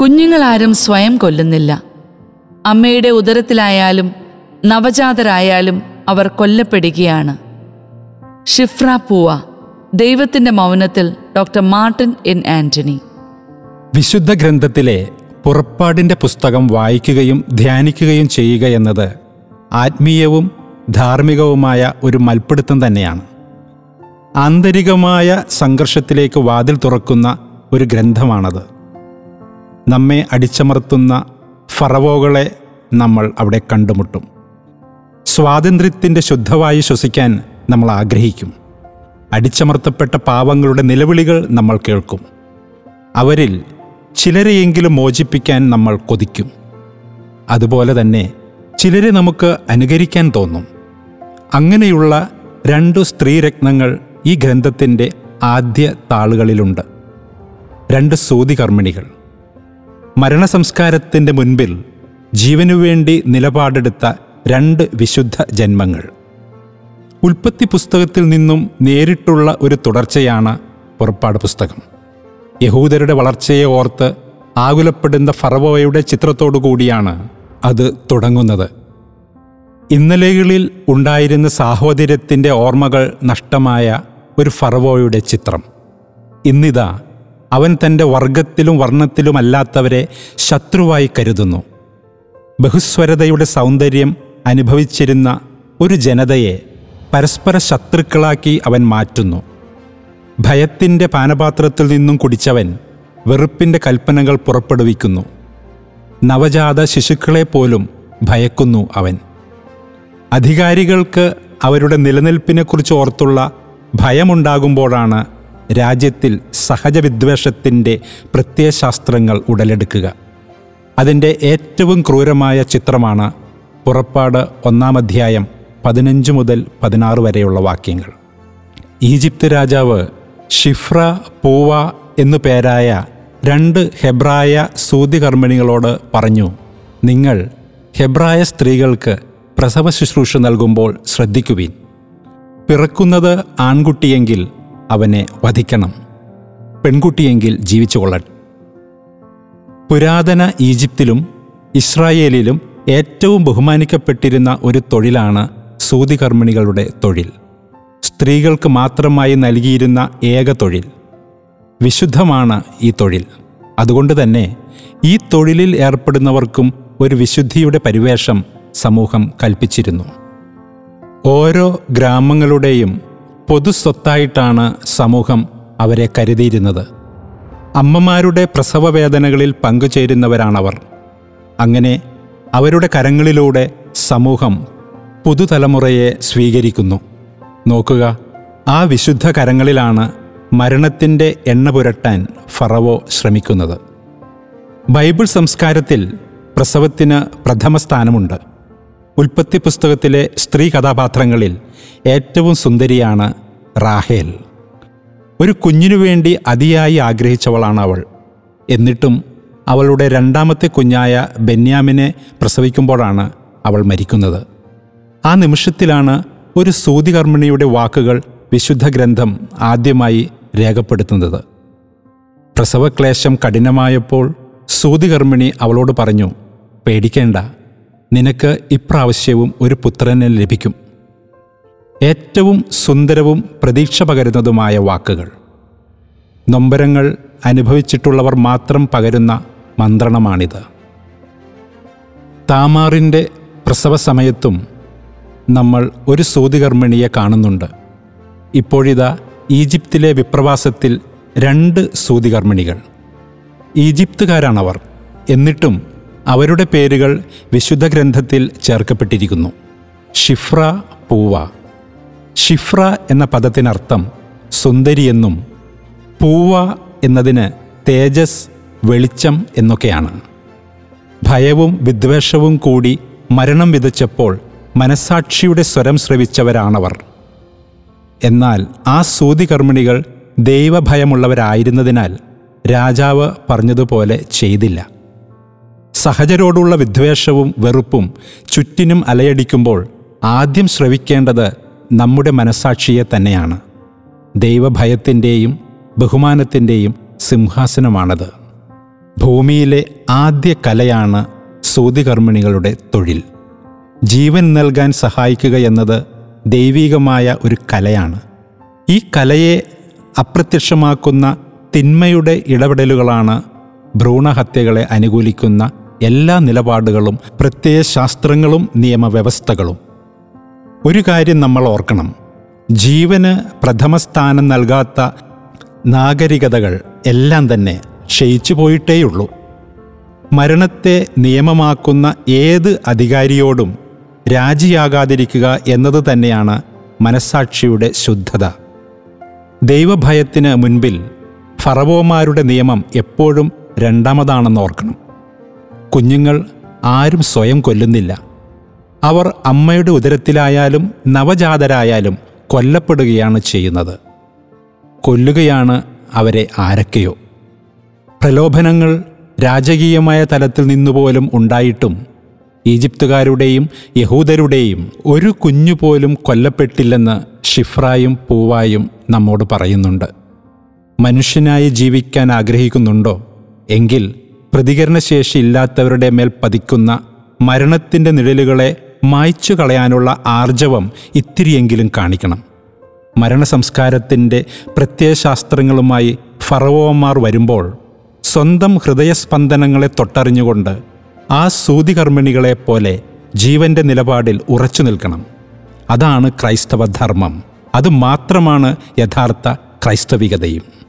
കുഞ്ഞുങ്ങളാരും സ്വയം കൊല്ലുന്നില്ല. അമ്മയുടെ ഉദരത്തിലായാലും നവജാതരായാലും അവർ കൊല്ലപ്പെടുകയാണ്. Shiphrah Puah ദൈവത്തിന്റെ മൗനത്തിൽ ഡോക്ടർ മാർട്ടിൻ എൻ ആന്റണി. വിശുദ്ധ ഗ്രന്ഥത്തിലെ പുറപ്പാടിന്റെ പുസ്തകം വായിക്കുകയും ധ്യാനിക്കുകയും ചെയ്യുക എന്നത് ആത്മീയവും ധാർമ്മികവുമായ ഒരു മൽപ്പിടുത്തം തന്നെയാണ്. ആന്തരികമായ സംഘർഷത്തിലേക്ക് വാതിൽ തുറക്കുന്ന ഒരു ഗ്രന്ഥമാണത്. നമ്മെ അടിച്ചമർത്തുന്ന ഫറവോകളെ നമ്മൾ അവിടെ കണ്ടുമുട്ടും. സ്വാതന്ത്ര്യത്തിന്റെ ശുദ്ധവായു ശ്വസിക്കാൻ നമ്മൾ ആഗ്രഹിക്കും. അടിച്ചമർത്തപ്പെട്ട പാവങ്ങളുടെ നിലവിളികൾ നമ്മൾ കേൾക്കും. അവരിൽ ചിലരെയെങ്കിലും മോചിപ്പിക്കാൻ നമ്മൾ കൊതിക്കും. അതുപോലെ തന്നെ ചിലരെ നമുക്ക് അനുകരിക്കാൻ തോന്നും. അങ്ങനെയുള്ള രണ്ടു സ്ത്രീരത്നങ്ങൾ ഈ ഗ്രന്ഥത്തിന്റെ ആദ്യ താളുകളിലുണ്ട്. രണ്ട് സൂതികർമ്മിണികൾ. മരണസംസ്കാരത്തിന്റെ മുൻപിൽ ജീവനു വേണ്ടി നിലപാടെടുത്ത രണ്ട് വിശുദ്ധ ജന്മങ്ങൾ. ഉൽപ്പത്തി പുസ്തകത്തിൽ നിന്നും നേരിട്ടുള്ള ഒരു തുടർച്ചയാണ് പുറപ്പാട് പുസ്തകം. യഹൂദരുടെ വളർച്ചയെ ഓർത്ത് ആകുലപ്പെടുന്ന ഫറവോയുടെ ചിത്രത്തോടു കൂടിയാണ് അത് തുടങ്ങുന്നത്. ഇന്നലെകളിൽ ഉണ്ടായിരുന്ന സാഹോദര്യത്തിന്റെ ഓർമ്മകൾ നഷ്ടമായ ഒരു ഫറവോയുടെ ചിത്രം. ഇന്നിതാ അവൻ തന്റെ വർഗത്തിലും വർണത്തിലുമല്ലാത്തവരെ ശത്രുവായി കരുതുന്നു. ബഹുസ്വരതയുടെ സൗന്ദര്യം അനുഭവിച്ചിരുന്ന ഒരു ജനതയെ പരസ്പര ശത്രുക്കളാക്കി അവൻ മാറ്റുന്നു. ഭയത്തിന്റെ പാനപാത്രത്തിൽ നിന്നും കുടിച്ചവൻ വെറുപ്പിന്റെ കൽപ്പനകൾ പുറപ്പെടുവിക്കുന്നു. നവജാത ശിശുക്കളെ പോലും ഭയക്കുന്നു അവൻ. അധികാരികൾക്ക് അവരുടെ നിലനിൽപ്പിനെക്കുറിച്ച് ഓർത്തുള്ള ഭയമുണ്ടാകുമ്പോഴാണ് രാജ്യത്തിൽ സഹജവിദ്വേഷത്തിന്റെ പ്രത്യയശാസ്ത്രങ്ങൾ ഉടലെടുക്കുക. അതിന്റെ ഏറ്റവും ക്രൂരമായ ചിത്രമാണ് പുറപ്പാട് ഒന്നാം അധ്യായം പതിനഞ്ച് മുതൽ പതിനാറ് വരെയുള്ള വാക്യങ്ങൾ. ഈജിപ്ത് രാജാവ് ഷിഫ്ര പൂവ എന്നു പേരായ രണ്ട് ഹെബ്രായ സൂതികർമ്മിണികളോട് പറഞ്ഞു നിങ്ങൾ ഹെബ്രായ സ്ത്രീകൾക്ക് പ്രസവ ശുശ്രൂഷ നൽകുമ്പോൾ ശ്രദ്ധിക്കുവിൻ. പിറക്കുന്നത് ആൺകുട്ടിയെങ്കിൽ അവനെ വധിക്കണം. പെൺകുട്ടിയെങ്കിൽ ജീവിച്ചു കൊള്ളട്ടെ. പുരാതന ഈജിപ്തിലും ഇസ്രായേലിലും ഏറ്റവും ബഹുമാനിക്കപ്പെട്ടിരുന്ന ഒരു തൊഴിലാണ് സൂതികർമ്മിണികളുടെ തൊഴിൽ. സ്ത്രീകൾക്ക് മാത്രമായി നൽകിയിരുന്ന ഏക തൊഴിൽ. വിശുദ്ധമാണ് ഈ തൊഴിൽ. അതുകൊണ്ട് തന്നെ ഈ തൊഴിലിൽ ഏർപ്പെടുന്നവർക്കും ഒരു വിശുദ്ധിയുടെ പരിവേഷം സമൂഹം കൽപ്പിച്ചിരുന്നു. ഓരോ ഗ്രാമങ്ങളുടെയും പൊതുസ്വത്തായിട്ടാണ് സമൂഹം അവരെ കരുതിയിരുന്നത്. അമ്മമാരുടെ പ്രസവവേദനകളിൽ പങ്കുചേരുന്നവരാണവർ. അങ്ങനെ അവരുടെ കരങ്ങളിലൂടെ സമൂഹം പുതുതലമുറയെ സ്വീകരിക്കുന്നു. നോക്കുക ആ വിശുദ്ധ കരങ്ങളിലാണ് മരണത്തിന്റെ എണ്ണ പുരട്ടാൻ ഫറവോ ശ്രമിക്കുന്നത്. ബൈബിൾ സംസ്കാരത്തിൽ പ്രസവത്തിന് പ്രഥമ സ്ഥാനമുണ്ട്. ഉൽപ്പത്തി പുസ്തകത്തിലെ സ്ത്രീ കഥാപാത്രങ്ങളിൽ ഏറ്റവും സുന്ദരിയാണ് റാഹേൽ. ഒരു കുഞ്ഞിനു വേണ്ടി അതിയായി ആഗ്രഹിച്ചവളാണ് അവൾ. എന്നിട്ടും അവളുടെ രണ്ടാമത്തെ കുഞ്ഞായ ബെന്യാമിനെ പ്രസവിക്കുമ്പോഴാണ് അവൾ മരിക്കുന്നത്. ആ നിമിഷത്തിലാണ് ഒരു സൂതികർമ്മിണിയുടെ വാക്കുകൾ വിശുദ്ധ ഗ്രന്ഥം ആദ്യമായി രേഖപ്പെടുത്തുന്നത്. പ്രസവക്ലേശം കഠിനമായപ്പോൾ സൂതികർമ്മിണി അവളോട് പറഞ്ഞു പേടിക്കേണ്ട. നിനക്ക് ഇപ്രാവശ്യവും ഒരു പുത്രനെ ലഭിക്കും. ഏറ്റവും സുന്ദരവും പ്രതീക്ഷ പകരുന്നതുമായ വാക്കുകൾ. നൊമ്പരങ്ങൾ അനുഭവിച്ചിട്ടുള്ളവർ മാത്രം പകരുന്ന മന്ത്രണമാണിത്. താമാറിന്റെ പ്രസവ സമയത്തും നമ്മൾ ഒരു സൂതികർമ്മിണിയെ കാണുന്നുണ്ട്. ഇപ്പോഴിതാ ഈജിപ്തിലെ വിപ്രവാസത്തിൽ രണ്ട് സൂതികർമ്മിണികൾ. ഈജിപ്തുകാരാണവർ. എന്നിട്ടും അവരുടെ പേരുകൾ വിശുദ്ധ ഗ്രന്ഥത്തിൽ ചേർക്കപ്പെട്ടിരിക്കുന്നു. ഷിഫ്ര പൂവ. ഷിഫ്ര എന്ന പദത്തിനർത്ഥം സുന്ദരിയെന്നും പൂവ എന്നതിന് തേജസ് വെളിച്ചം എന്നൊക്കെയാണ്. ഭയവും വിദ്വേഷവും കൂടി മരണം വിതച്ചപ്പോൾ മനസാക്ഷിയുടെ സ്വരം ശ്രവിച്ചവരാണവർ. എന്നാൽ ആ സൂതികർമ്മിണികൾ ദൈവഭയമുള്ളവരായിരുന്നതിനാൽ രാജാവ് പറഞ്ഞതുപോലെ ചെയ്തില്ല. സഹജരോടുള്ള വിദ്വേഷവും വെറുപ്പും ചുറ്റിനും അലയടിക്കുമ്പോൾ ആദ്യം ശ്രവിക്കേണ്ടത് നമ്മുടെ മനസാക്ഷിയെ തന്നെയാണ്. ദൈവഭയത്തിന്റെയും ബഹുമാനത്തിന്റെയും സിംഹാസനമാണത്. ഭൂമിയിലെ ആദ്യ കലയാണ് സൂതികർമ്മിണികളുടെ തൊഴിൽ. ജീവൻ നൽകാൻ സഹായിക്കുക എന്നത് ദൈവീകമായ ഒരു കലയാണ്. ഈ കലയെ അപ്രത്യക്ഷമാക്കുന്ന തിന്മയുടെ ഇടപെടലുകളാണ് ഭ്രൂണഹത്യകളെ അനുകൂലിക്കുന്ന എല്ലാ നിലപാടുകളും പ്രത്യയശാസ്ത്രങ്ങളും നിയമവ്യവസ്ഥകളും. ഒരു കാര്യം നമ്മൾ ഓർക്കണം. ജീവന് പ്രഥമസ്ഥാനം നൽകാത്ത നാഗരികതകൾ എല്ലാം തന്നെ ക്ഷയിച്ചു പോയിട്ടേയുള്ളൂ. മരണത്തെ നിയമമാക്കുന്ന ഏത് അധികാരിയോടും രാജിയാകാതിരിക്കുക എന്നത് തന്നെയാണ് മനസാക്ഷിയുടെ ശുദ്ധത. ദൈവഭയത്തിന് മുൻപിൽ ഫറവോമാരുടെ നിയമം എപ്പോഴും രണ്ടാമതാണെന്ന് ഓർക്കണം. കുഞ്ഞുങ്ങൾ ആരും സ്വയം കൊല്ലുന്നില്ല. അവർ അമ്മയുടെ ഉദരത്തിലായാലും നവജാതരായാലും കൊല്ലപ്പെടുകയാണ് ചെയ്യുന്നത്. കൊല്ലുകയാണ് അവരെ ആരൊക്കെയോ. പ്രലോഭനങ്ങൾ രാജകീയമായ തലത്തിൽ നിന്നുപോലും ഉണ്ടായിട്ടും ഈജിപ്തുകാരുടെയും യഹൂദരുടെയും ഒരു കുഞ്ഞുപോലും കൊല്ലപ്പെട്ടില്ലെന്ന് ഷിഫ്രായും പൂവായും നമ്മോട് പറയുന്നുണ്ട്. മനുഷ്യനായി ജീവിക്കാൻ ആഗ്രഹിക്കുന്നുണ്ടോ? എങ്കിൽ പ്രതികരണശേഷി ഇല്ലാത്തവരുടെ മേൽ പതിക്കുന്ന മരണത്തിന്റെ നിഴലുകളെ മായ്ച്ചു കളയാനുള്ള ആർജവം ഇത്തിരിയെങ്കിലും കാണിക്കണം. മരണസംസ്കാരത്തിന്റെ പ്രത്യയശാസ്ത്രങ്ങളുമായി ഫറവോമാർ വരുമ്പോൾ സ്വന്തം ഹൃദയസ്പന്ദനങ്ങളെ തൊട്ടറിഞ്ഞുകൊണ്ട് ആ സൂതികർമ്മിണികളെ പോലെ ജീവന്റെ നിലപാടിൽ ഉറച്ചു നിൽക്കണം. അതാണ് ക്രൈസ്തവ ധർമ്മം. അത് മാത്രമാണ് യഥാർത്ഥ ക്രൈസ്തവികതയും.